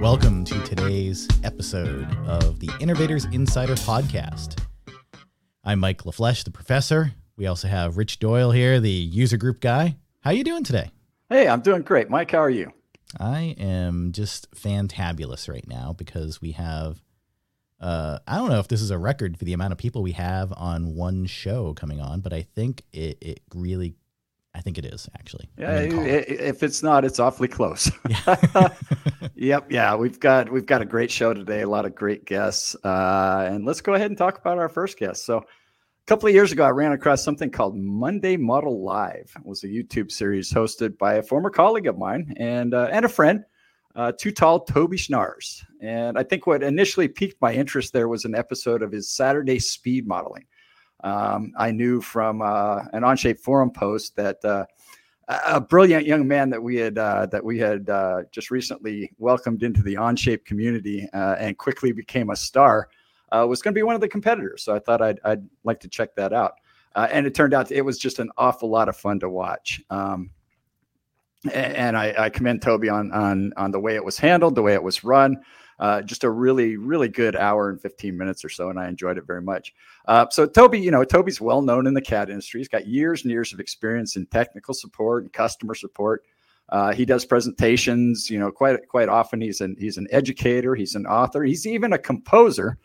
Welcome to today's episode of the Innovators Insider Podcast. I'm Mike LaFleche, the professor. We also have Rich Doyle here, the user group guy. How are you doing today? Hey, I'm doing great. Mike, how are you? I am just fantabulous right now because we have uh, I don't know if this is a record for the amount of people we have on one show coming on, but I think it, it really I think it is actually. Yeah, if it's not, it's awfully close. Yeah. yep, yeah, we've got we've got a great show today, a lot of great guests, uh, and let's go ahead and talk about our first guest. So, a couple of years ago, I ran across something called Monday Model Live. It was a YouTube series hosted by a former colleague of mine and uh, and a friend, uh, Too Tall Toby Schnaars. And I think what initially piqued my interest there was an episode of his Saturday speed modeling. Um, I knew from uh, an Onshape forum post that uh, a brilliant young man that we had uh, that we had uh, just recently welcomed into the Onshape community uh, and quickly became a star uh, was going to be one of the competitors. So I thought I'd, I'd like to check that out. and it turned out it was just an awful lot of fun to watch. Um, and I, I, commend Toby on on on the way it was handled, the way it was run. Uh, just a really, really good hour and 15 minutes or so, and I enjoyed it very much. Uh, so Toby, you know, Toby's well known in the CAD industry. He's got years and years of experience in technical support and customer support. Uh, he does presentations, you know, quite quite often. He's an he's an educator. He's an author. He's even a composer.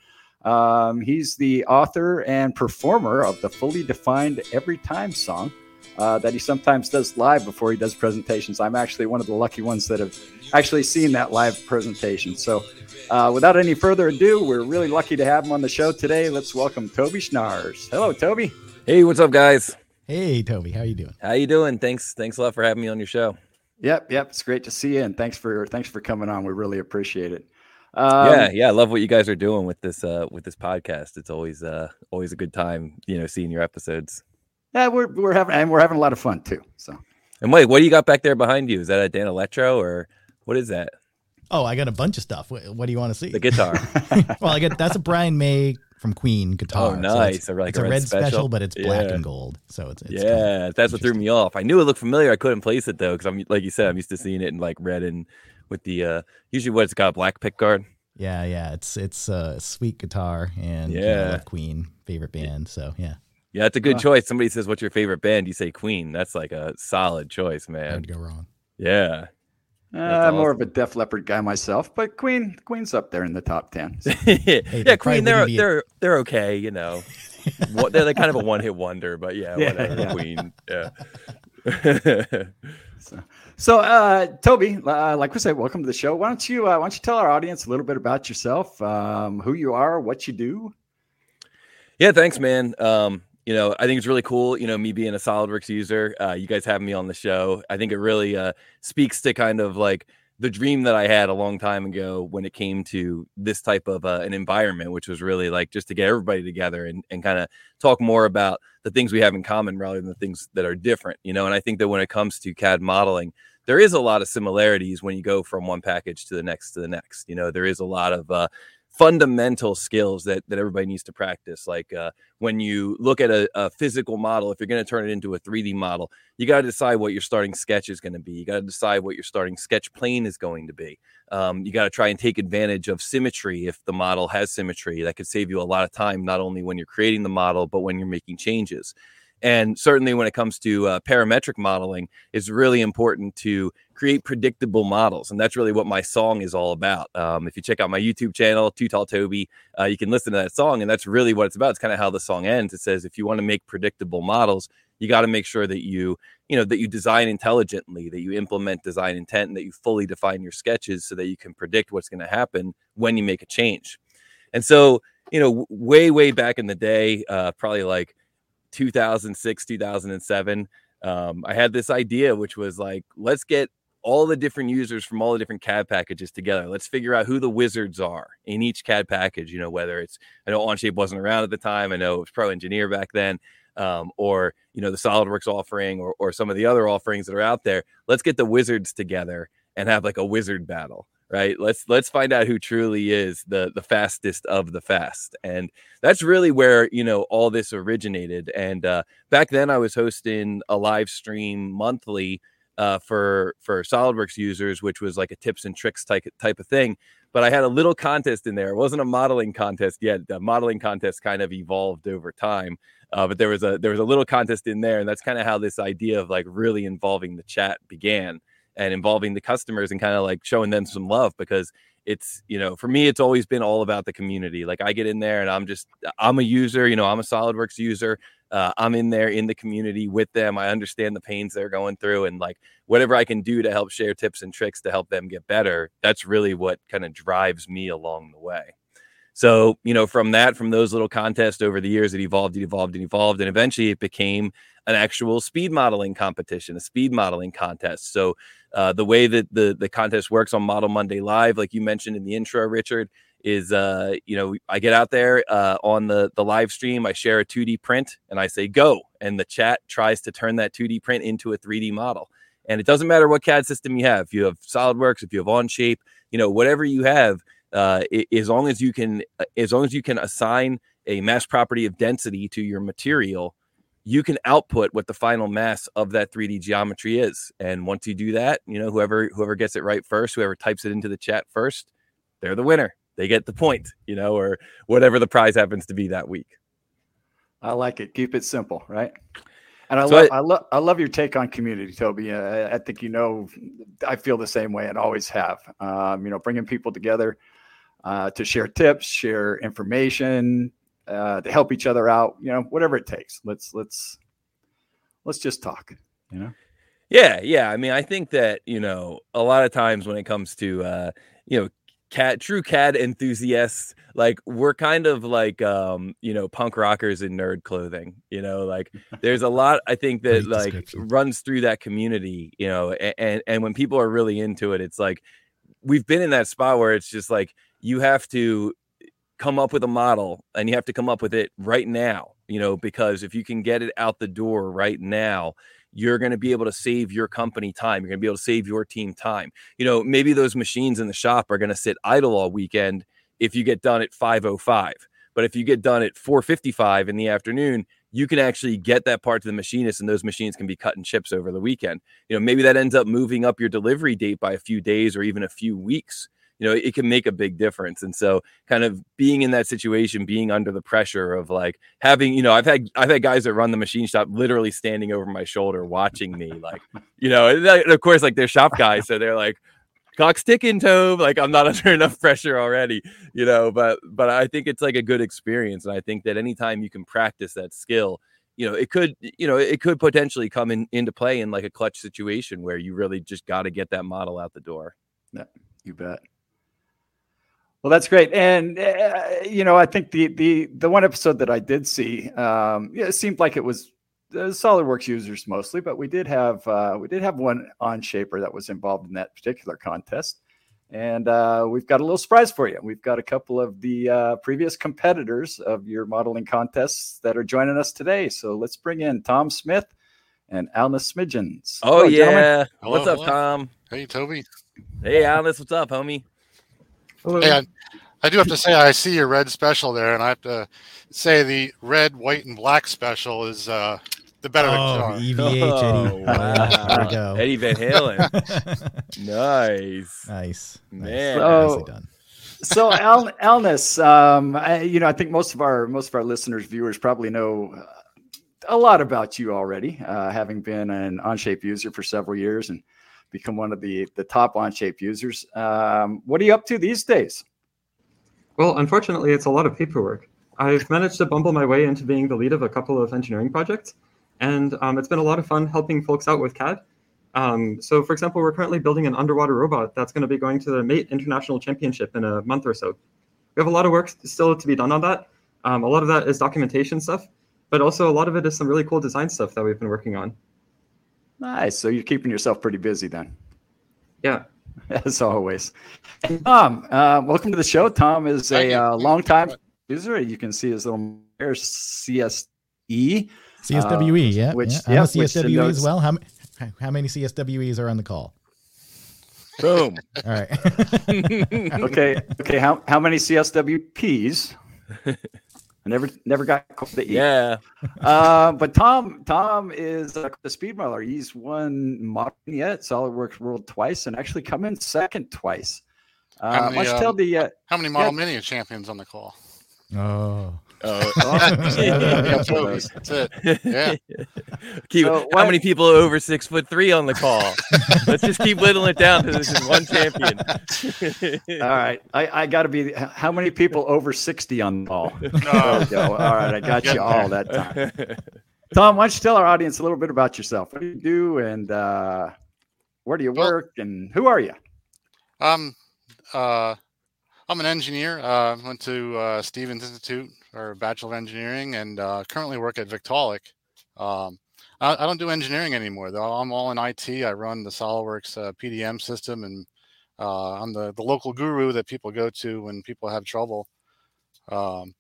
Um, he's the author and performer of the fully defined Every Time song uh, that he sometimes does live before he does presentations. I'm actually one of the lucky ones that have actually seen that live presentation. So, uh, without any further ado, we're really lucky to have him on the show today. Let's welcome Toby Schnaars. Hello, Toby. Hey, what's up, guys? Hey, Toby. How you doing? How you doing? Thanks. Thanks a lot for having me on your show. Yep, yep. It's great to see you, and thanks for thanks for coming on. We really appreciate it. Um, yeah, yeah, I love what you guys are doing with this uh, with this podcast. It's always uh, always a good time, you know, seeing your episodes yeah, we're we're having and we're having a lot of fun too. So. And wait, what do you got back there behind you? Is that a Danelectro or what is that? Oh, I got a bunch of stuff. What, what do you want to see? The guitar. well, I get that's a Brian May from Queen guitar. Oh, nice. So it's, like it's a, red, red special. special. but it's black yeah. and gold. So it's, it's yeah. That's what threw me off. I knew it looked familiar. I couldn't place it though because I'm like you said, I'm used to seeing it in like red and with the uh usually what it's got a black pick guard. Yeah, yeah. It's it's a sweet guitar and yeah, Queen favorite band. So yeah. Yeah, it's a good uh, choice. Somebody says, "What's your favorite band?" You say Queen. That's like a solid choice, man. Hard to go wrong. Yeah. Uh, I'm more of a Def Leppard guy myself, but Queen, Queen's up there in the top ten. So. hey, yeah, Queen, they're they're they're okay, you know. they're, they're kind of a one hit wonder, but yeah, yeah whatever. Yeah. Queen, yeah. so, so uh, Toby, uh, like we said, welcome to the show. Why don't you uh, why don't you tell our audience a little bit about yourself, um, who you are, what you do? Yeah, thanks, man. Um, you know, I think it's really cool. You know, me being a SolidWorks user, uh, you guys having me on the show. I think it really uh, speaks to kind of like the dream that I had a long time ago when it came to this type of uh, an environment, which was really like just to get everybody together and, and kind of talk more about the things we have in common rather than the things that are different. You know, and I think that when it comes to CAD modeling, there is a lot of similarities when you go from one package to the next to the next. You know, there is a lot of uh, fundamental skills that that everybody needs to practice. Like uh, when you look at a, a physical model if you're going to turn it into a 3d model you got to decide what your starting sketch is going to be. You got to decide what your starting sketch plane is going to be. Um, you got to try and take advantage of symmetry if the model has symmetry that could save you a lot of time not only when you're creating the model but when you're making changes and certainly when it comes to uh, parametric modeling, it's really important to create predictable models. And that's really what my song is all about. Um, if you check out my YouTube channel, Too Tall Toby, uh, you can listen to that song. And that's really what it's about. It's kind of how the song ends. It says, if you want to make predictable models, you got to make sure that you, you know, that you design intelligently, that you implement design intent, and that you fully define your sketches so that you can predict what's going to happen when you make a change. And so, you know, way, way back in the day, uh, probably like 2006, 2007, um, I had this idea, which was like, let's get all the different users from all the different CAD packages together. Let's figure out who the wizards are in each CAD package. You know, whether it's I know Onshape wasn't around at the time. I know it was Pro Engineer back then, um, or you know the SolidWorks offering, or or some of the other offerings that are out there. Let's get the wizards together and have like a wizard battle right let's let's find out who truly is the the fastest of the fast and that's really where you know all this originated and uh, back then i was hosting a live stream monthly uh, for for SolidWorks users, which was like a tips and tricks type type of thing. But I had a little contest in there. It wasn't a modeling contest yet. The modeling contest kind of evolved over time. Uh, but there was a there was a little contest in there, and that's kind of how this idea of like really involving the chat began and involving the customers and kind of like showing them some love because it's you know for me it's always been all about the community. Like i get in there and i'm just i'm a user you know i'm a solidworks user uh, i'm in there in the community with them. I understand the pains they're going through and like whatever i can do to help share tips and tricks to help them get better that's really what kind of drives me along the way. So you know from that from those little contests over the years it evolved it evolved and evolved and eventually it became an actual speed modeling competition a speed modeling contest. So uh, the way that the the contest works on Model Monday Live, like you mentioned in the intro, Richard, is uh, you know I get out there uh, on the the live stream, I share a 2D print, and I say go, and the chat tries to turn that 2D print into a 3D model. And it doesn't matter what CAD system you have. If you have SolidWorks, if you have Onshape, you know whatever you have, uh, as long as you can, uh, as long as you can assign a mass property of density to your material, you can output what the final mass of that 3D geometry is. And once you do that, you know, whoever whoever gets it right first, whoever types it into the chat first, they're the winner. They get the point, you know, or whatever the prize happens to be that week. I like it. Keep it simple, right? And I so love, I, I love, I love your take on community, Toby. Uh, I think you know, I feel the same way and always have. Um, you know, bringing people together uh, to share tips, share information, uh, to help each other out. You know, whatever it takes. Let's let's let's just talk. You know. Yeah, yeah. I mean, I think that you know a lot of times when it comes to uh, you know cat true CAD enthusiasts like we're kind of like um you know punk rockers in nerd clothing you know like there's a lot i think that like runs through that community you know and and when people are really into it it's like we've been in that spot where it's just like you have to come up with a model and you have to come up with it right now, you know, because if you can get it out the door right now, you're going to be able to save your company time. You're going to be able to save your team time. You know, maybe those machines in the shop are going to sit idle all weekend if you get done at 505. But if you get done at 455 in the afternoon, you can actually get that part to the machinist and those machines can be cutting chips over the weekend. You know, maybe that ends up moving up your delivery date by a few days or even a few weeks you know it can make a big difference. And so kind of being in that situation being under the pressure of like having you know i've had i've had guys that run the machine shop literally standing over my shoulder watching me like you know of course like they're shop guys so they're like clock's ticking tove. Like i'm not under enough pressure already you know but but i think it's like a good experience. And i think that anytime you can practice that skill you know it could you know it could potentially come in into play in like a clutch situation where you really just got to get that model out the door. Yeah you bet well, that's great, and uh, you know, I think the the the one episode that I did see, um, yeah, it seemed like it was uh, SolidWorks users mostly, but we did have uh, we did have one Onshaper that was involved in that particular contest, and uh, we've got a little surprise for you. We've got a couple of the uh, previous competitors of your modeling contests that are joining us today. So let's bring in Tom Smith and Alnis Smidchens. Oh hello, yeah, Hello, what's up, hello. Tom? Hey, Toby. Hey, Alnis, what's up, homie? Hello. Hey, I, I do have to say I see your red special there, and I have to say the red, white, and black special is uh, the better. Oh, EVH oh, Eddie. Wow. there we go. Eddie Van Halen. nice, nice, man. So, Nicely done. so Al, Alnis, um, I, you know, I think most of our most of our listeners, viewers, probably know uh, a lot about you already, uh, having been an Onshape user for several years and become one of the the top Onshape users. Um, what are you up to these days? Well, unfortunately, it's a lot of paperwork. I've managed to bumble my way into being the lead of a couple of engineering projects, and um, it's been a lot of fun helping folks out with CAD. Um, so, for example, we're currently building an underwater robot that's going to be going to the Mate International Championship in a month or so. We have a lot of work still to be done on that. Um, a lot of that is documentation stuff, but also a lot of it is some really cool design stuff that we've been working on. Nice. So you're keeping yourself pretty busy then. Yeah. As always. Tom, uh, welcome to the show. Tom is a uh, longtime user. You can see his little CSE. CSWE, uh, yeah. Which, yeah. I'm a CSWE as well. How, how many CSWEs are on the call? Boom. All right. okay. Okay. How, how many CSWPs? I never never got to eat. Yeah. uh, but Tom Tom is uh, the speed modeler. He's won model yet SolidWorks World twice and actually come in second twice. Uh, many, um, tell the uh, how many model yeah. mini champions on the call? Oh. Oh, that's it. Yeah. Keep, so how many people are over six foot three on the call? Let's just keep whittling it down to this is one champion. All right, I, I got to be. How many people over sixty on the call? No. All right, I got you all that time. Tom, why don't you tell our audience a little bit about yourself? What do you do, and uh, where do you work, well, and who are you? Um, uh, I'm an engineer. Uh, went to uh, Stevens Institute or Bachelor of Engineering, and uh, currently work at Victaulic. Um, I, I, don't do engineering anymore, though. I'm all in IT. I run the SolidWorks uh, PDM system, and uh, I'm the, the local guru that people go to when people have trouble. Um,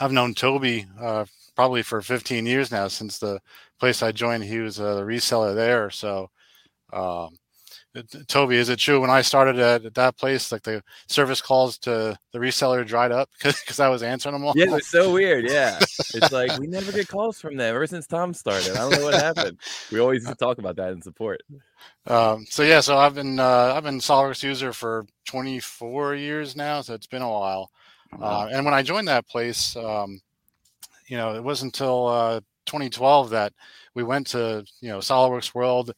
I've known Toby uh, probably for 15 years now since the place I joined. He was a reseller there, so um, Toby, is it true when I started at, at, that place, like the service calls to the reseller dried up because I was answering them all? Yeah, it was so weird. Yeah, it's like we never get calls from them ever since Tom started. I don't know what happened. We always used to talk about that in support. Um, so yeah, so I've been uh, I've been SolidWorks user for 24 years now, so it's been a while. Uh, and when I joined that place, um, you know, it wasn't until uh, 2012 that we went to you know SolidWorks World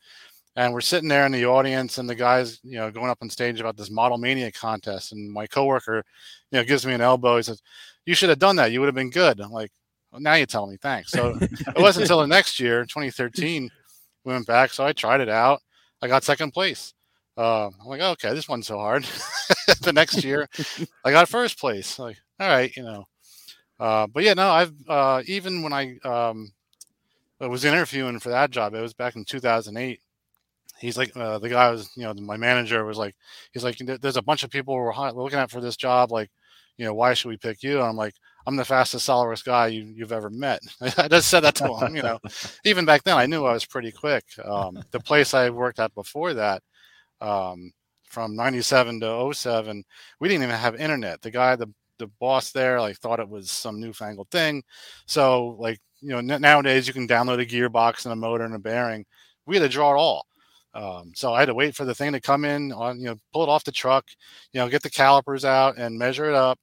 and we're sitting there in the audience and the guys you know going up on stage about this model mania contest. And my coworker you know gives me an elbow. He says you should have done that. You would have been good. I'm like well, now you tell me. Thanks. So it wasn't until the next year 2013 we went back. So i tried it out. I got second place. Uh, i'm like okay this one's so hard. The next year i got first place. Like all right you know. Uh, but yeah no i've uh, even when i um, I was interviewing for that job it was back in 2008 he's like uh, the guy was you know my manager was like he's like there's a bunch of people we're looking at for this job like you know why should we pick you? And i'm like i'm the fastest SolidWorks guy you, have ever met. I just said that to him you know. Even back then i knew i was pretty quick. Um, the place i worked at before that um, from 97 to 07 we didn't even have internet. The guy the the boss there like thought it was some newfangled thing. So like you know n- nowadays you can download a gearbox and a motor and a bearing. We had to draw it all um, so I had to wait for the thing to come in on, you know, pull it off the truck, you know, get the calipers out and measure it up.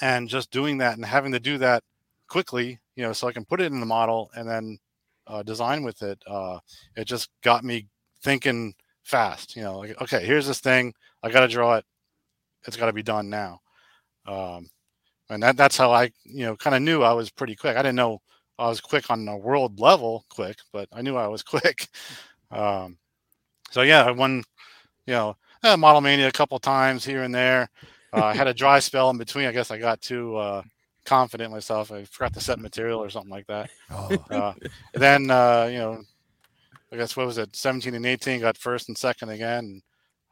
And just doing that and having to do that quickly, you know, so I can put it in the model and then uh, design with it. Uh, it just got me thinking fast, you know, like, okay, here's this thing. I got to draw it. It's got to be done now. Um, and that, that's how I, you know, kind of knew I was pretty quick. I didn't know I was quick on a world level quick, but I knew I was quick. Um, so yeah, I won, you know, uh, Model Mania a couple times here and there. Uh, I had a dry spell in between. I guess I got too uh, confident myself. I forgot to set material or something like that. Oh. Uh, then uh, you know, I guess what was it? 17 and 18 got first and second again.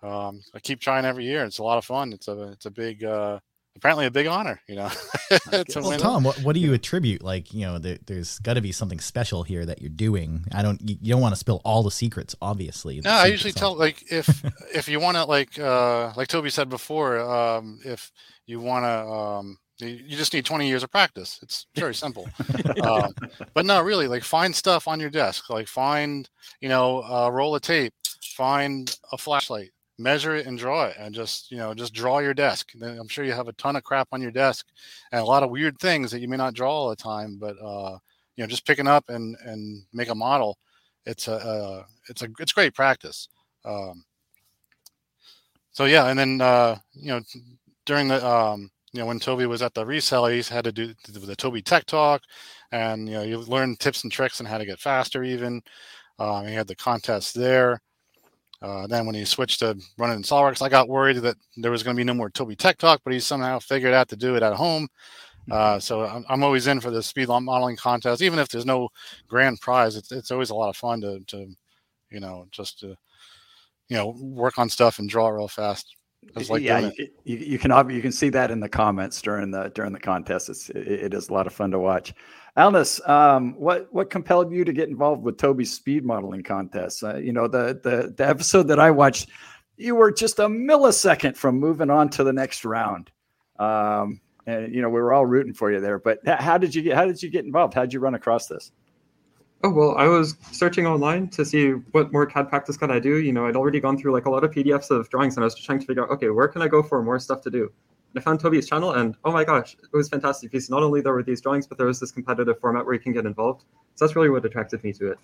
Um, I keep trying every year. It's a lot of fun. It's a it's a big uh, apparently a big honor, you know. well, Tom, what, what do you attribute? Like, you know, there, has got to be something special here that you're doing. I don't, you, you don't want to spill all the secrets, obviously. No, I usually tell like if if you want to like uh like Toby said before, um if you want to um you just need 20 years of practice. It's very simple. um, but no, really, like find stuff on your desk. Like find, you know, a roll of tape, find a flashlight, measure it and draw it and just you know just draw your desk. I'm sure you have a ton of crap on your desk and a lot of weird things that you may not draw all the time but uh you know just picking up and and make a model. It's a uh, it's a it's great practice. Um so yeah and then uh you know during the um you know when toby was at the reseller he had to do the toby tech talk and you know you learn tips and tricks on how to get faster even. Um, he had the contest there uh, then when he switched to running in SolidWorks, I got worried that there was going to be no more Toby Tech Talk, but he somehow figured out to do it at home. Uh, mm-hmm. so I'm, I'm, always in for the speed modeling contest, even if there's no grand prize. It's, it's always a lot of fun to, to, you know, just to, you know, work on stuff and draw real fast. Like yeah, you, you, can you can see that in the comments during the during the contest. It's it, it is a lot of fun to watch. Alnis, um, what what compelled you to get involved with Toby's speed modeling contest? Uh, you know, the the the episode that I watched, you were just a millisecond from moving on to the next round. Um, and you know we were all rooting for you there. But how did you get how did you get involved? How did you run across this? Oh well, I was searching online to see what more CAD practice could I do. You know, I'd already gone through like a lot of PDFs of drawings, and I was just trying to figure out, okay, where can I go for more stuff to do? I found Toby's channel, and oh my gosh, it was fantastic because not only there were these drawings, but there was this competitive format where you can get involved. So that's really what attracted me to it.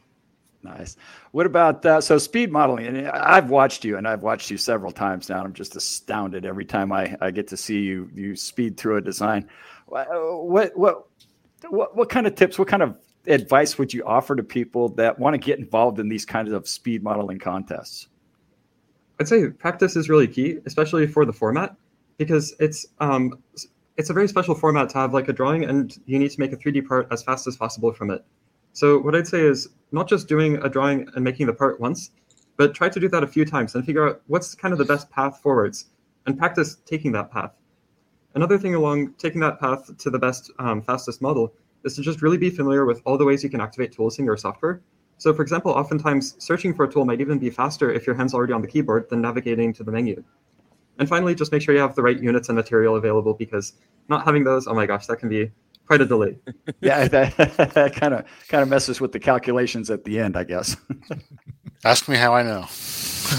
Nice. What about uh, so speed modeling? And I've watched you, and I've watched you several times now. I'm just astounded every time I, I get to see you you speed through a design. What what what what kind of tips? What kind of advice would you offer to people that want to get involved in these kinds of speed modeling contests? I'd say practice is really key, especially for the format, because it's um, it's a very special format to have like a drawing, and you need to make a 3D part as fast as possible from it. So what I'd say is not just doing a drawing and making the part once, but try to do that a few times and figure out what's kind of the best path forwards, and practice taking that path. Another thing along taking that path to the best, um, fastest model is to just really be familiar with all the ways you can activate tools in your software. So for example, oftentimes searching for a tool might even be faster if your hand's already on the keyboard than navigating to the menu. And finally, just make sure you have the right units and material available because not having those, oh my gosh, that can be quite a delay. yeah, that kind of kind of messes with the calculations at the end, I guess. Ask me how I know.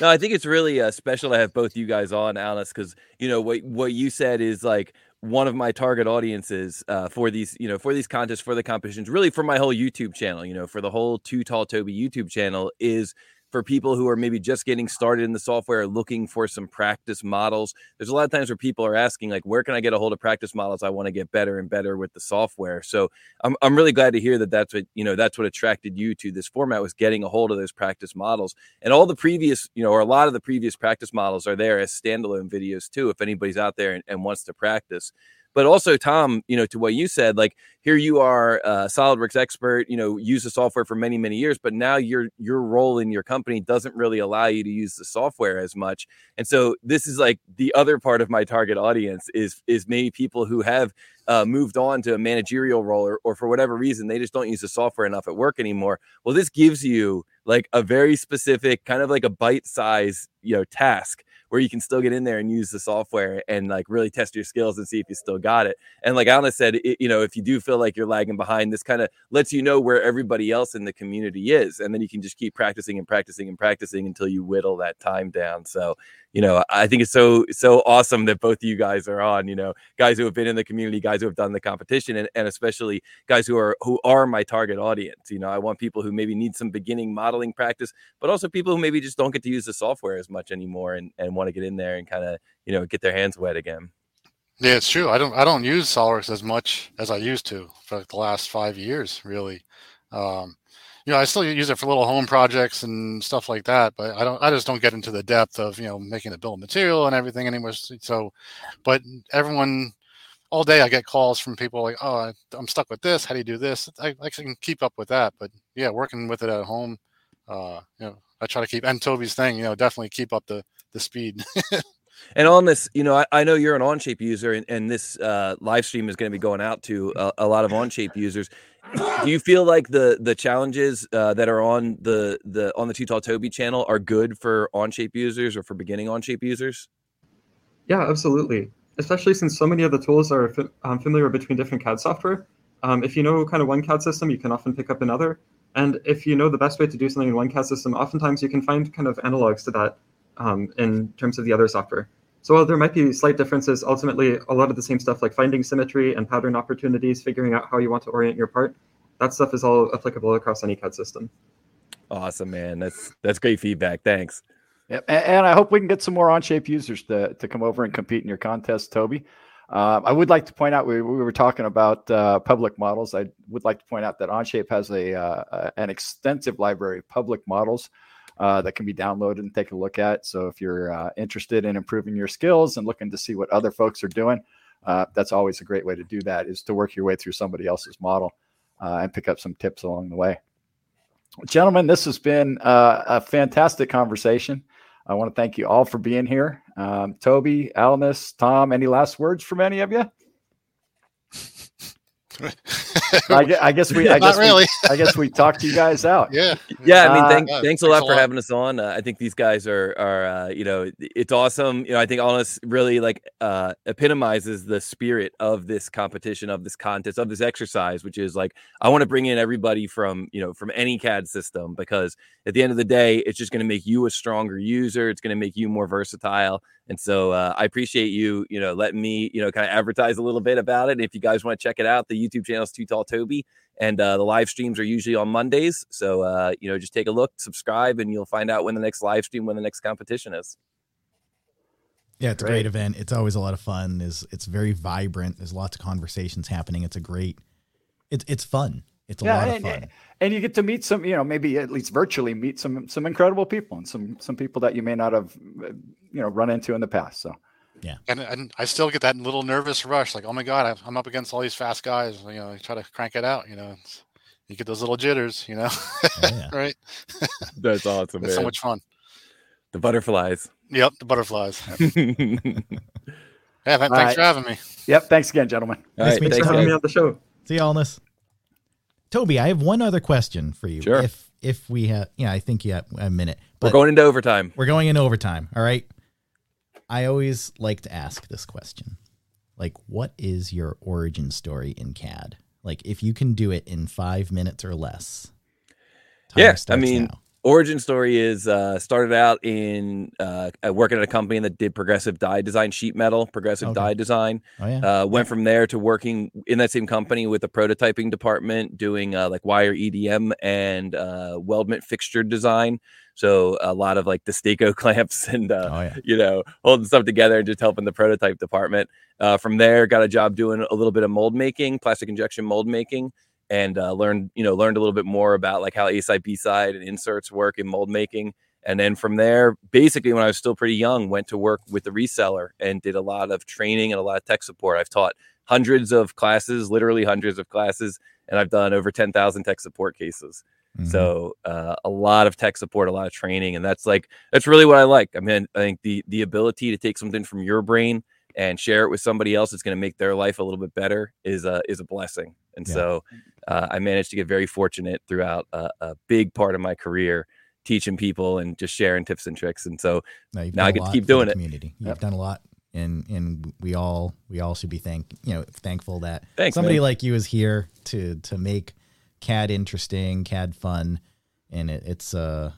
no, I think it's really uh, special to have both you guys on, Alnis, because you know what what you said is like one of my target audiences uh, for these, you know, for these contests, for the competitions, really for my whole YouTube channel, you know, for the whole Too Tall Toby YouTube channel is for people who are maybe just getting started in the software looking for some practice models. There's a lot of times where people are asking like where can i get a hold of practice models? I want to get better and better with the software. So I'm, I'm really glad to hear that that's what you know that's what attracted you to this format was getting a hold of those practice models. And all the previous you know or a lot of the previous practice models are there as standalone videos too if anybody's out there and, and wants to practice but also tom you know to what you said like here you are a solidworks expert you know use the software for many many years but now your your role in your company doesn't really allow you to use the software as much. And so this is like the other part of my target audience is is maybe people who have uh, moved on to a managerial role or, or for whatever reason they just don't use the software enough at work anymore. Well this gives you like a very specific kind of like a bite size you know task where you can still get in there and use the software and like really test your skills and see if you still got it. And like Anna said, it, you know, if you do feel like you're lagging behind, this kind of lets you know where everybody else in the community is. And then you can just keep practicing and practicing and practicing until you whittle that time down. So you know, I think it's so so awesome that both of you guys are on. You know, guys who have been in the community, guys who have done the competition, and, and especially guys who are who are my target audience. You know, I want people who maybe need some beginning modeling practice, but also people who maybe just don't get to use the software as much anymore and, and want to get in there and kind of you know get their hands wet again. Yeah, it's true. I don't I don't use SolidWorks as much as I used to for like the last five years, really. Um, you know, I still use it for little home projects and stuff like that, but I don't, I just don't get into the depth of, you know, making the bill of material and everything anymore. So, but everyone, all day I get calls from people like, oh, I, am stuck with this. How do you do this? I, I can keep up with that, but yeah, working with it at home, uh, you know, I try to keep, and Toby's thing, you know, definitely keep up the, the speed. And on this, you know, I, I, know you're an Onshape user, and, and this uh, live stream is going to be going out to a, a, lot of Onshape users do you feel like the the challenges uh, that are on the the on the Too Tall Toby channel are good for Onshape users or for beginning Onshape users? Yeah, absolutely. Especially since so many of the tools are um, familiar between different CAD software. Um, if you know kind of one CAD system, you can often pick up another. And if you know the best way to do something in one CAD system, oftentimes you can find kind of analogs to that um, in terms of the other software. So while there might be slight differences, ultimately a lot of the same stuff like finding symmetry and pattern opportunities, figuring out how you want to orient your part, that stuff is all applicable across any CAD system. Awesome, man. That's that's great feedback. Thanks. Yep. And, and I hope we can get some more Onshape users to, to come over and compete in your contest, Toby. Uh, I would like to point out we, we were talking about uh, public models. I would like to point out that Onshape has a uh, an extensive library of public models uh, that can be downloaded and take a look at. So if you're uh, interested in improving your skills and looking to see what other folks are doing, uh, that's always a great way to do that. Is to work your way through somebody else's model uh, and pick up some tips along the way. Gentlemen, this has been uh, a fantastic conversation. I want to thank you all for being here. Um, Toby, Alnis, Tom, any last words from any of you? I, I guess we. I Not guess really. We, I guess we talked you guys out. Yeah. Yeah, I mean, Uh, thank, yeah, thanks a thanks lot a for lot. having us on. Uh, I think these guys are are uh, you know it's awesome. You know, I think Alnis really like uh, epitomizes the spirit of this competition, of this contest, of this exercise, which is like I want to bring in everybody from you know from any CAD system because at the end of the day, it's just going to make you a stronger user. It's going to make you more versatile. And so uh, I appreciate you, you know, letting me, you know, kind of advertise a little bit about it. And if you guys want to check it out, the YouTube channel is Too Tall Toby and uh, the live streams are usually on Mondays. So uh, you know, just take a look, subscribe, and you'll find out when the next live stream, when the next competition is. Yeah, it's a Great. great event. It's always a lot of fun. Is it's very vibrant. There's lots of conversations happening. It's a great. It's it's fun. It's a lot of and, fun. and you get to meet some, you know, maybe at least virtually meet some some incredible people and some some people that you may not have, uh, you know, run into in the past. So And, and I still get that little nervous rush, like, oh my god, I- I'm up against all these fast guys. You know, I try to crank it out. You know, It's- you get those little jitters. You know, Oh, yeah. right? That's awesome, It's so much fun. The butterflies. Yep, the butterflies. Yeah, thanks right. for having me. yep. Thanks again, gentlemen. right, meeting Thanks thanks, for having guys. me on the show. See you Alnis. Toby, I have one other question for you. Sure. If if we have, yeah, I think you have a minute. We're going into overtime. we're going into overtime. All right. I always like to ask this question. Like, what is your origin story in CAD? Like, if you can do it in five minutes or less. timer Yeah, I mean, now. Origin story is uh, started out in uh, working at a company that did progressive die design, sheet metal, progressive Okay. die design. oh yeah, Uh, went from there to working in that same company with the prototyping department, doing uh, like wire EDM and uh, weldment fixture design. So a lot of like Destaco clamps and uh, oh yeah. you know, holding stuff together and just helping the prototype department. Uh, from there, got a job doing a little bit of mold making, plastic injection mold making, and uh, learned, you know, learned a little bit more about like how A side, B side, and inserts work in mold making. And then from there, basically, when I was still pretty young, went to work with the reseller and did a lot of training and a lot of tech support. I've taught hundreds of classes, literally hundreds of classes, and I've done over ten thousand tech support cases. Mhm. So uh, a lot of tech support, a lot of training, and that's like that's really what I like. I mean, I think the the ability to take something from your brain and share it with somebody else that's going to make their life a little bit better is a is a blessing. And Yeah. so uh, I managed to get very fortunate throughout a, a big part of my career teaching people and just sharing tips and tricks. And so No, you've Now I get to keep doing it. Community, you've Yep. done a lot, and and we all we all should be thank you know thankful that Thanks, somebody man. like you is here to to make CAD interesting, CAD fun, and it, it's uh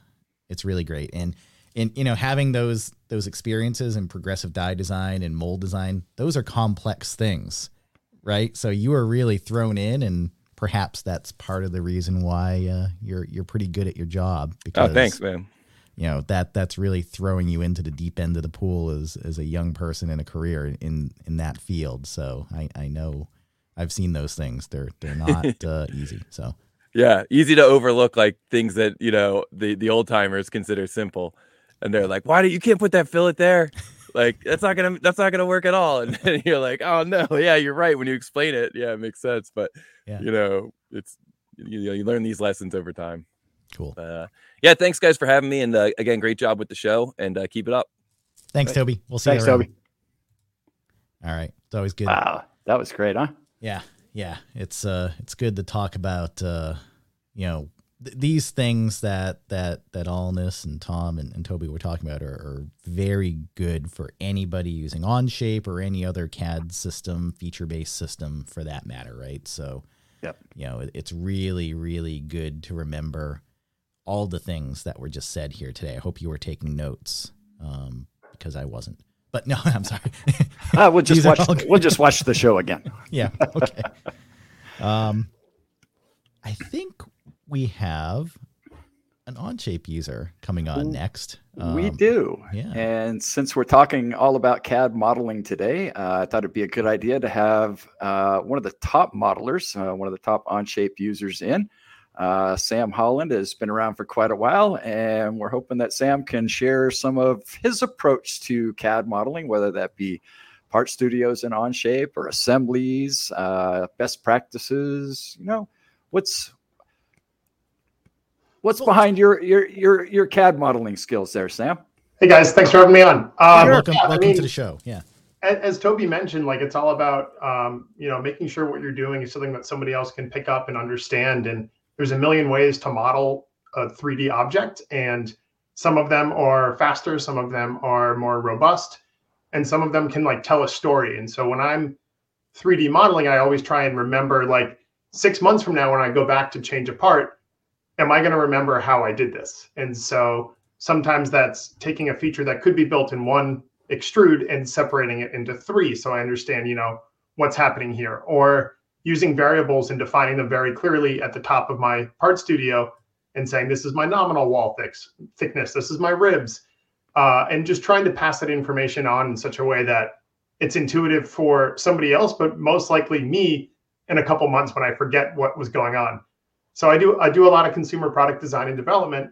it's really great. And and you know having those those experiences in progressive die design and mold design, those are complex things, right? So you are really thrown in, and perhaps that's part of the reason why uh, you're you're pretty good at your job. Because oh, thanks, man. you know that that's really throwing you into the deep end of the pool as as a young person in a career in in that field. So I I know I've seen those things. They're they're not uh, easy. So Yeah, easy to overlook like things that you know the the old timers consider simple, and they're like, "Why do you can't put that fillet there? Like that's not gonna that's not gonna work at all." And then you're like, "Oh no, yeah, you're right." When you explain it, yeah, it makes sense. But Yeah. you know, it's you know you learn these lessons over time. cool. Uh, yeah, thanks guys for having me, and uh, again, great job with the show, and uh, keep it up. Thanks, Toby. We'll see Thanks, you around. Toby. All right, it's always good. Wow, that was great, huh? Yeah, yeah. It's uh, it's good to talk about uh, you know, th- these things that that that Alnis and Tom and, and Toby were talking about are, are very good for anybody using Onshape or any other CAD system, feature based system for that matter, right? So, Yep. you know, it, it's really really good to remember all the things that were just said here today. I hope you were taking notes um, because I wasn't. But no, I'm sorry. Uh, we'll just watch. We'll just watch the show again. yeah. Okay. um, I think we have an Onshape user coming on next. we Um, do. yeah. And since we're talking all about CAD modeling today, uh, I thought it'd be a good idea to have uh, one of the top modelers, uh, one of the top Onshape users in. Uh, Sam Holland has been around for quite a while, and we're hoping that Sam can share some of his approach to CAD modeling, whether that be part studios in Onshape or assemblies, uh, best practices. You know, what's what's behind your your your your CAD modeling skills there, Sam? Hey guys, thanks for having me on. Um, welcome, yeah, I mean, to the show. Yeah. as, as, Toby mentioned, like it's all about um, you know making sure what you're doing is something that somebody else can pick up and understand. And there's a million ways to model a 3D object, and some of them are faster, some of them are more robust, and some of them can like tell a story. And so when I'm 3D modeling, I always try and remember like six months from now when I go back to change a part, am I going to remember how I did this? And so sometimes that's taking a feature that could be built in one extrude and separating it into three so I understand, you know, what's happening here. Or using variables and defining them very clearly at the top of my part studio and saying this is my nominal wall thick, thickness, this is my ribs, uh, and just trying to pass that information on in such a way that it's intuitive for somebody else, but most likely me in a couple months when I forget what was going on. So I do I do a lot of consumer product design and development,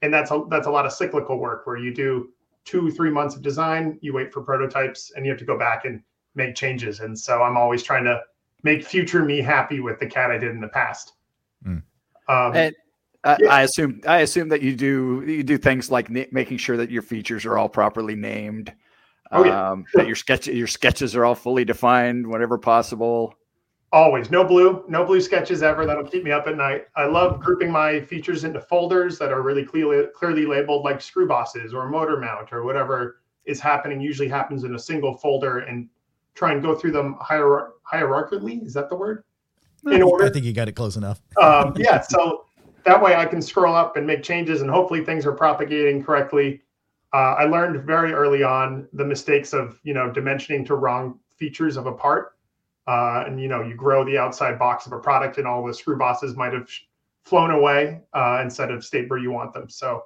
and that's a that's a lot of cyclical work where you do two three months of design, you wait for prototypes, and you have to go back and make changes. And so I'm always trying to make future me happy with the CAD I did in the past. Mm. Um, and I, yeah. I, assume I assume that you do you do things like na- making sure that your features are all properly named. Oh, yeah. Um, that your sketch your sketches are all fully defined whenever possible. Always no blue, no blue sketches ever. That'll keep me up at night. I love grouping my features into folders that are really clearly clearly labeled like screw bosses or motor mount or whatever is happening. Usually happens in a single folder and try and go through them hierar- hierarchically. Is that the word? In order. I think you got it close enough. um, yeah. So that way I can scroll up and make changes and hopefully things are propagating correctly. Uh, I learned very early on the mistakes of, you know, dimensioning to wrong features of a part. Uh, and, you know, you grow the outside box of a product and all the screw bosses might have flown away uh, instead of stayed where you want them. So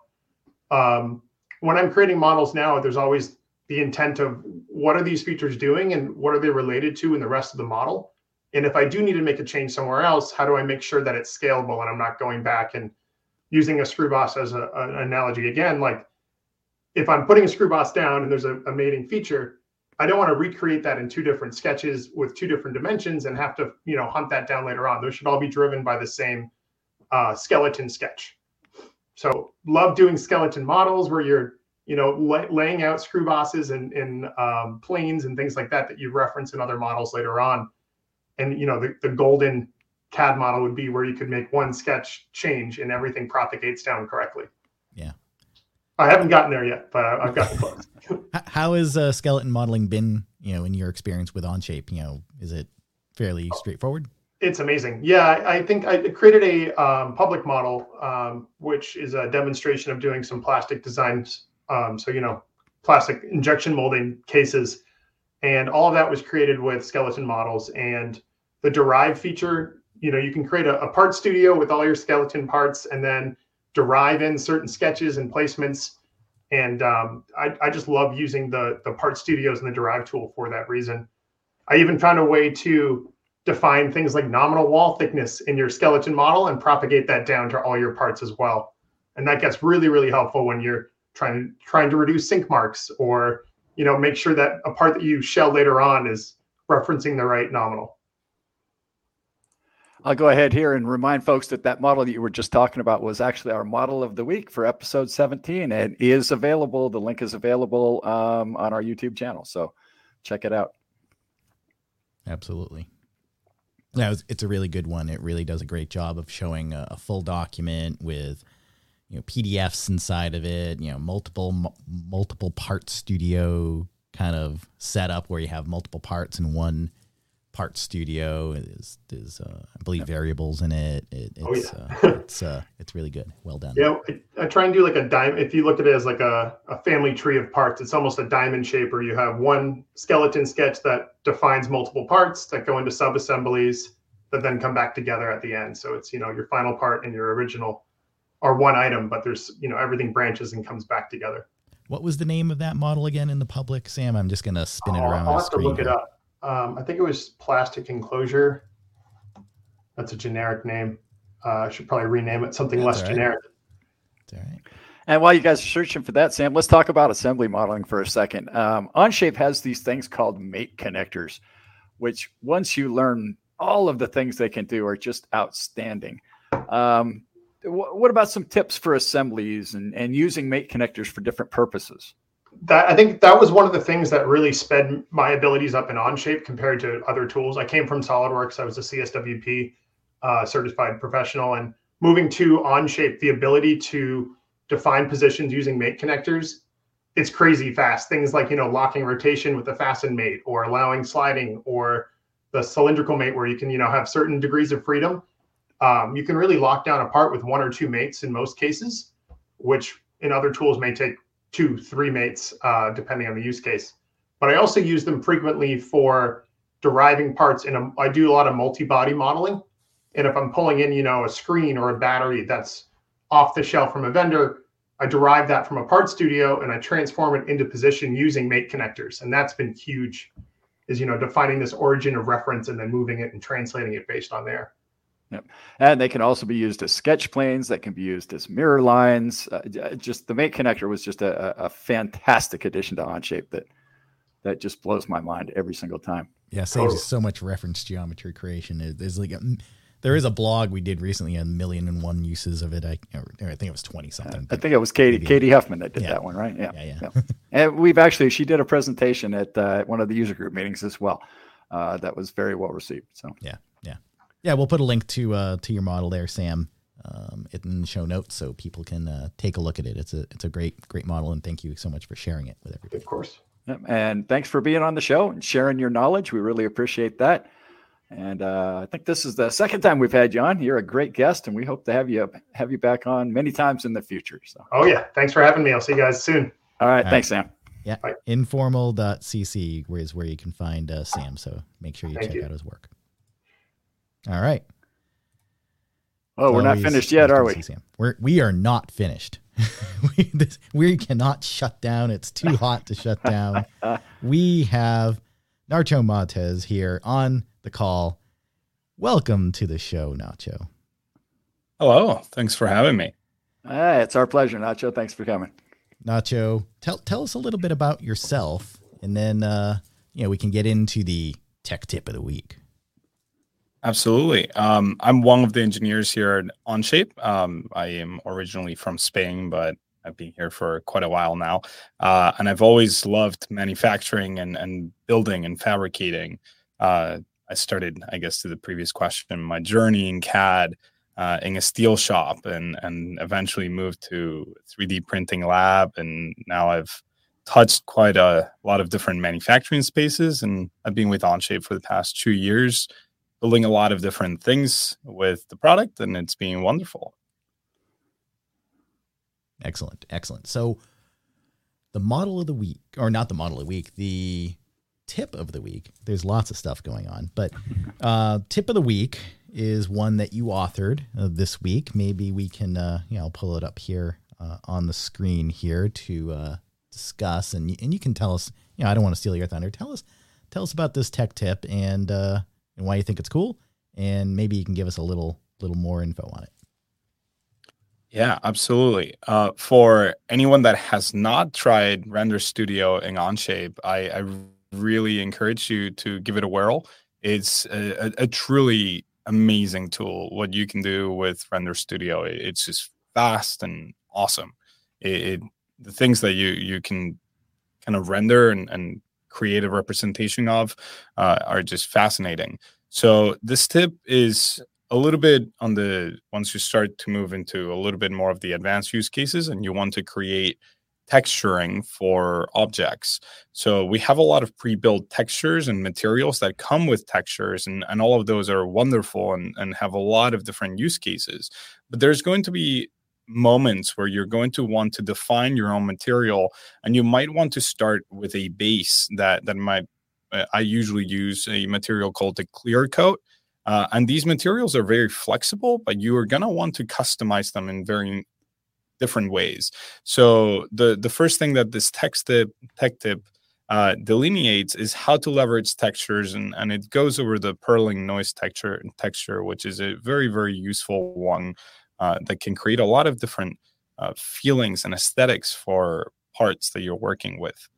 um, when I'm creating models now, there's always the intent of what are these features doing and what are they related to in the rest of the model and if I do need to make a change somewhere else, how do I make sure that it's scalable and I'm not going back and using a screw boss as a, an analogy again? Like if I'm putting a screw boss down and there's a, a mating feature, I don't want to recreate that in two different sketches with two different dimensions and have to, you know, hunt that down later on. Those should all be driven by the same uh, skeleton sketch. So love doing skeleton models where you're, you know, lay, laying out screw bosses and, and um, planes and things like that that you reference in other models later on and you know the, the golden CAD model would be where you could make one sketch change and everything propagates down correctly. Yeah. I haven't gotten there yet, but I've gotten close. How has uh, skeleton modeling been, you know, in your experience with Onshape? You know, is it fairly straightforward? It's amazing. Yeah, I think I created a um, public model, um, which is a demonstration of doing some plastic designs. Um, so, you know, plastic injection molding cases. And all of that was created with skeleton models. And the derive feature you know you can create a, a, part studio with all your skeleton parts and then derive in certain sketches and placements. And um, I, I, just love using the the part studios and the derive tool for that reason. I even found a way to define things like nominal wall thickness in your skeleton model and propagate that down to all your parts as well. And that gets really really helpful when you're trying trying to reduce sink marks or you know, make sure that a part that you shell later on is referencing the right nominal. I'll go ahead here and remind folks that that model that you were just talking about was actually our model of the week for episode 17 and is available. The link is available um, on our YouTube channel. So check it out. Absolutely. Yeah, it's a really good one. It really does a great job of showing a, a full document with you know PDFs inside of it, you know multiple m- multiple part studio kind of setup where you have multiple parts in one part studio. Is is uh, I believe variables in it. it oh, it's oh, yeah. uh, it's uh, it's really good. Well done. Yeah, I, I try and do like a diamond. If you look at it as like a, a family tree of parts, it's almost a diamond shape where you have one skeleton sketch that defines multiple parts that go into sub assemblies that then come back together at the end. So it's you know your final part and your original are one item, but there's you know everything branches and comes back together. What was the name of that model again in the public, Sam? I'm just gonna spin it oh, around. I'll have to look it up. Um, I think it was plastic enclosure. That's a generic name. Uh, I should probably rename it something That's less right. generic. That's all right. And while you guys are searching for that, Sam, let's talk about assembly modeling for a second. Um, Onshape has these things called mate connectors, which once you learn all of the things they can do are just outstanding. Um, what about some tips for assemblies and, and using mate connectors for different purposes? that I think that was one of the things that really sped my abilities up in Onshape compared to other tools. I came from SolidWorks. I was a CSWP uh, certified professional, and moving to Onshape, the ability to define positions using mate connectors, it's crazy fast. Things like you know locking rotation with a fasten mate, or allowing sliding, or the cylindrical mate where you can you know have certain degrees of freedom. Um, you can really lock down a part with one or two mates in most cases, which in other tools may take two, three mates, uh, depending on the use case. But I also use them frequently for deriving parts in a, I do a lot of multi-body modeling. And if I'm pulling in, you know, a screen or a battery that's off the shelf from a vendor, I derive that from a part studio and I transform it into position using mate connectors. And that's been huge is, you know, defining this origin of reference and then moving it and translating it based on there. Yep. And they can also be used as sketch planes. That can be used as mirror lines. Uh, just the mate connector was just a, a, fantastic addition to Onshape that that just blows my mind every single time. Yeah, saves you so much reference geometry creation. There's like a, there is a blog we did recently, a million and one uses of it. I, I think it was twenty something. I think it was Katie Katie Huffman that did yeah. that one, right? Yeah, yeah, yeah. yeah. and we've actually she did a presentation at uh, one of the user group meetings as well. Uh, that was very well received. So yeah, yeah. Yeah, we'll put a link to uh, to your model there, Sam, um, in the show notes so people can uh, take a look at it. It's a it's a great great model, and thank you so much for sharing it with everybody. Of course. Yep. And thanks for being on the show and sharing your knowledge. We really appreciate that. And uh, I think this is the second time we've had you on. You're a great guest, and we hope to have you have you back on many times in the future. So. Oh yeah, thanks for having me. I'll see you guys soon. All right, All thanks, right. Sam. Yeah, Bye. informal.cc is where you can find uh, Sam. So make sure you Thank check you. out his work. All right. Oh, we're not finished yet, are we? We're we are not finished. we, this, we cannot shut down. It's too hot to shut down. we have Nacho Montez here on the call. Welcome to the show, Nacho. Hello. Thanks for having me. Hey, it's our pleasure, Nacho. Thanks for coming. Nacho, tell tell us a little bit about yourself, and then uh, you know we can get into the tech tip of the week. Absolutely. Um, I'm one of the engineers here at OnShape. Um, I am originally from Spain, but I've been here for quite a while now. Uh, and I've always loved manufacturing and, and building and fabricating. Uh, I started, I guess, to the previous question, my journey in CAD uh, in a steel shop and, and eventually moved to 3D printing lab. And now I've touched quite a lot of different manufacturing spaces. And I've been with OnShape for the past two years building a lot of different things with the product, and it's been wonderful. Excellent, excellent. So, the model of the week, or not the model of the week, the tip of the week. There's lots of stuff going on, but uh, tip of the week is one that you authored uh, this week. Maybe we can, uh, you know, pull it up here uh, on the screen here to uh, discuss, and and you can tell us. You know, I don't want to steal your thunder. Tell us, tell us about this tech tip, and uh, and why you think it's cool, and maybe you can give us a little little more info on it. Yeah, absolutely. Uh, for anyone that has not tried Render Studio in Onshape, I, I really encourage you to give it a whirl. It's a, a, a truly amazing tool. What you can do with Render Studio, it's just fast and awesome. It, it, the things that you you can kind of render and, and creative representation of uh, are just fascinating. So this tip is a little bit on the once you start to move into a little bit more of the advanced use cases and you want to create texturing for objects. So we have a lot of pre-built textures and materials that come with textures and, and all of those are wonderful and, and have a lot of different use cases. But there's going to be moments where you're going to want to define your own material and you might want to start with a base that that might uh, i usually use a material called the clear coat uh, and these materials are very flexible but you are going to want to customize them in very different ways. So the the first thing that this text tip tech tip uh, delineates is how to leverage textures and, and it goes over the Perlin noise texture texture which is a very very useful one uh, that can create a lot of different uh, feelings and aesthetics for parts that you're working with.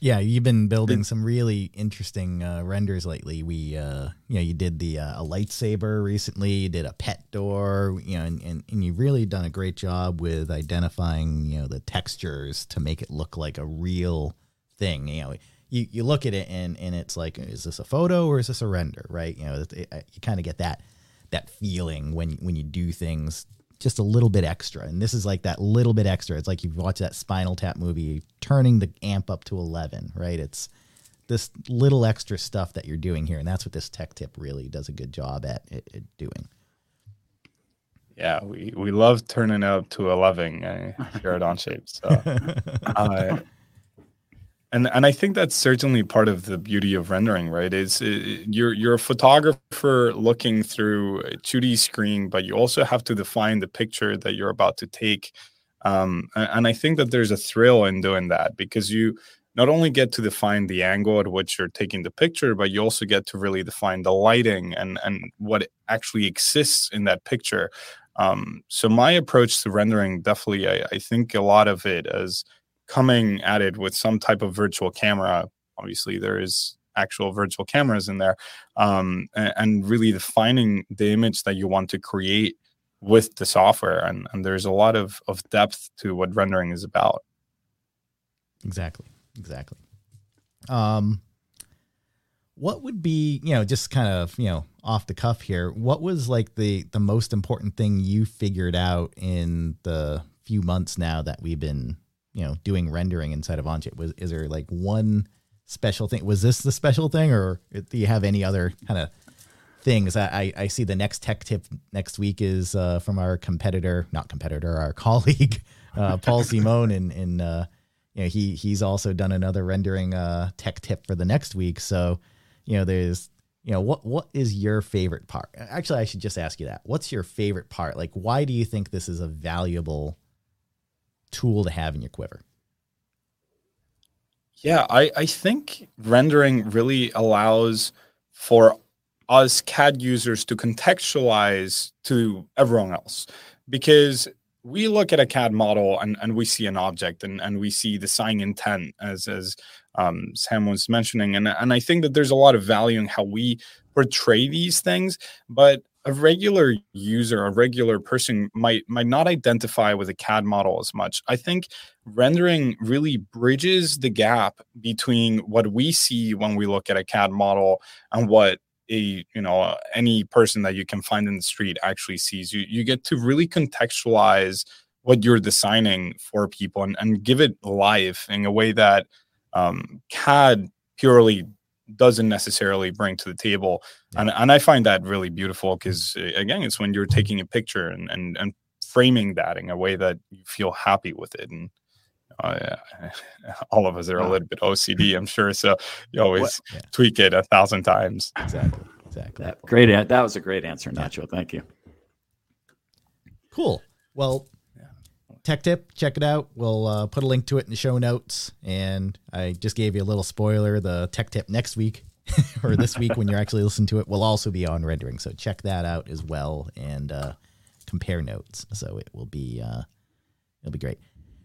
Yeah, you've been building some really interesting uh, renders lately. We, uh, you know, you did the uh, a lightsaber recently. You did a pet door. You know, and, and and you've really done a great job with identifying, you know, the textures to make it look like a real thing. You know, you, you look at it and and it's like, is this a photo or is this a render? Right? You know, it, it, you kind of get that that feeling when when you do things just a little bit extra. And this is like that little bit extra. It's like you've watched that Spinal Tap movie, turning the amp up to 11, right? It's this little extra stuff that you're doing here. And that's what this tech tip really does a good job at, at, at doing. Yeah, we, we love turning up to 11 uh, here at Onshape. So, uh, and and I think that's certainly part of the beauty of rendering, right? Is it, you're you're a photographer looking through a 2D screen, but you also have to define the picture that you're about to take. Um, and, and I think that there's a thrill in doing that because you not only get to define the angle at which you're taking the picture, but you also get to really define the lighting and and what actually exists in that picture. Um, so my approach to rendering definitely, I, I think a lot of it as coming at it with some type of virtual camera. Obviously, there is actual virtual cameras in there, um, and, and, really defining the image that you want to create with the software. And, and there's a lot of, of depth to what rendering is about. Exactly. Exactly. Um, what would be, you know, just kind of, you know, off the cuff here, what was like the the most important thing you figured out in the few months now that we've been you know doing rendering inside of Onshape? Was is there like one special thing? Was this the special thing, or do you have any other kind of things? I, I see the next tech tip next week is uh, from our competitor, not competitor, our colleague, uh, Paul Simone, and and uh, you know he he's also done another rendering uh, tech tip for the next week. So you know there's you know what what is your favorite part? Actually, I should just ask you that. What's your favorite part? Like, why do you think this is a valuable tool to have in your quiver. Yeah, I, I think rendering really allows for us CAD users to contextualize to everyone else because we look at a CAD model and, and we see an object and, and we see design intent as as um, Sam was mentioning. And, and I think that there's a lot of value in how we portray these things. But a regular user, a regular person might might not identify with a CAD model as much. I think rendering really bridges the gap between what we see when we look at a CAD model and what a you know any person that you can find in the street actually sees. You you get to really contextualize what you're designing for people and, and give it life in a way that um, CAD purely doesn't necessarily bring to the table. Yeah. and, and i find that really beautiful because again it's when you're taking a picture and, and and framing that in a way that you feel happy with it. And uh, all of us are a little bit ocd i'm sure so you always yeah. tweak it a thousand times. Exactly exactly. That, great that was a great answer nacho. Thank you. Cool. Well tech tip. Check it out. We'll uh, put a link to it in the show notes. And I just gave you a little spoiler. The tech tip next week or this week when you're actually listening to it will also be on rendering. So check that out as well and uh, compare notes. So it will be uh, it'll be great.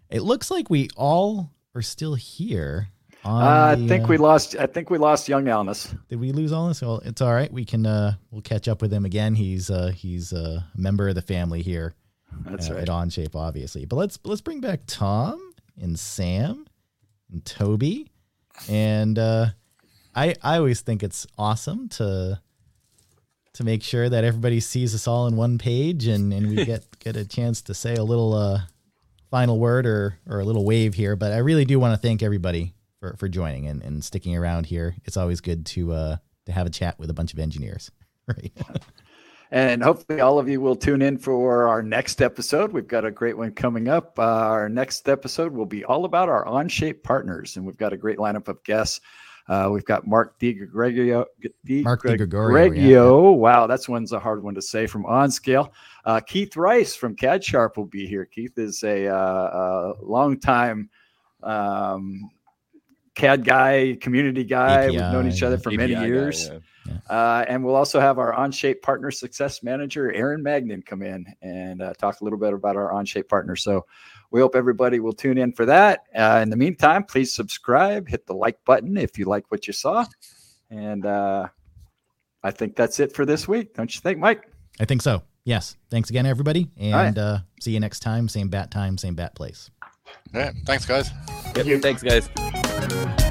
It looks like we all are still here. Uh, the, I think we uh, lost. I think we lost young Alnis. Did we lose Alnis? Well, it's all right. We can. Uh, we'll catch up with him again. He's uh, he's a member of the family here. That's uh, right. At Onshape, obviously. But let's let's bring back Tom and Sam and Toby. And uh, I I always think it's awesome to to make sure that everybody sees us all in one page and, and we get, get a chance to say a little uh, final word or, or a little wave here. But I really do want to thank everybody for, for joining and, and sticking around here. It's always good to uh, to have a chat with a bunch of engineers. Right. And hopefully, all of you will tune in for our next episode. We've got a great one coming up. Uh, our next episode will be all about our Onshape partners, and we've got a great lineup of guests. Uh, we've got Mark DiGregorio. Di Mark DiGregorio. Yeah. Wow, that's one's a hard one to say from OnScale. Uh, Keith Rice from CAD Sharp will be here. Keith is a, uh, a long time um, CAD guy, community guy. API, We've known each other for API many years. Guy, yeah Yeah. Uh, and we'll also have our OnShape partner success manager, Aaron Magnan, come in and uh, talk a little bit about our OnShape partner. So we hope everybody will tune in for that. Uh, in the meantime, please subscribe, hit the like button if you like what you saw. And uh, I think that's it for this week. Don't you think, Mike? I think so. Yes. Thanks again, everybody. And right. uh, see you next time. Same bat time, same bat place. Yeah. Thanks, guys. Yep, Thanks, guys.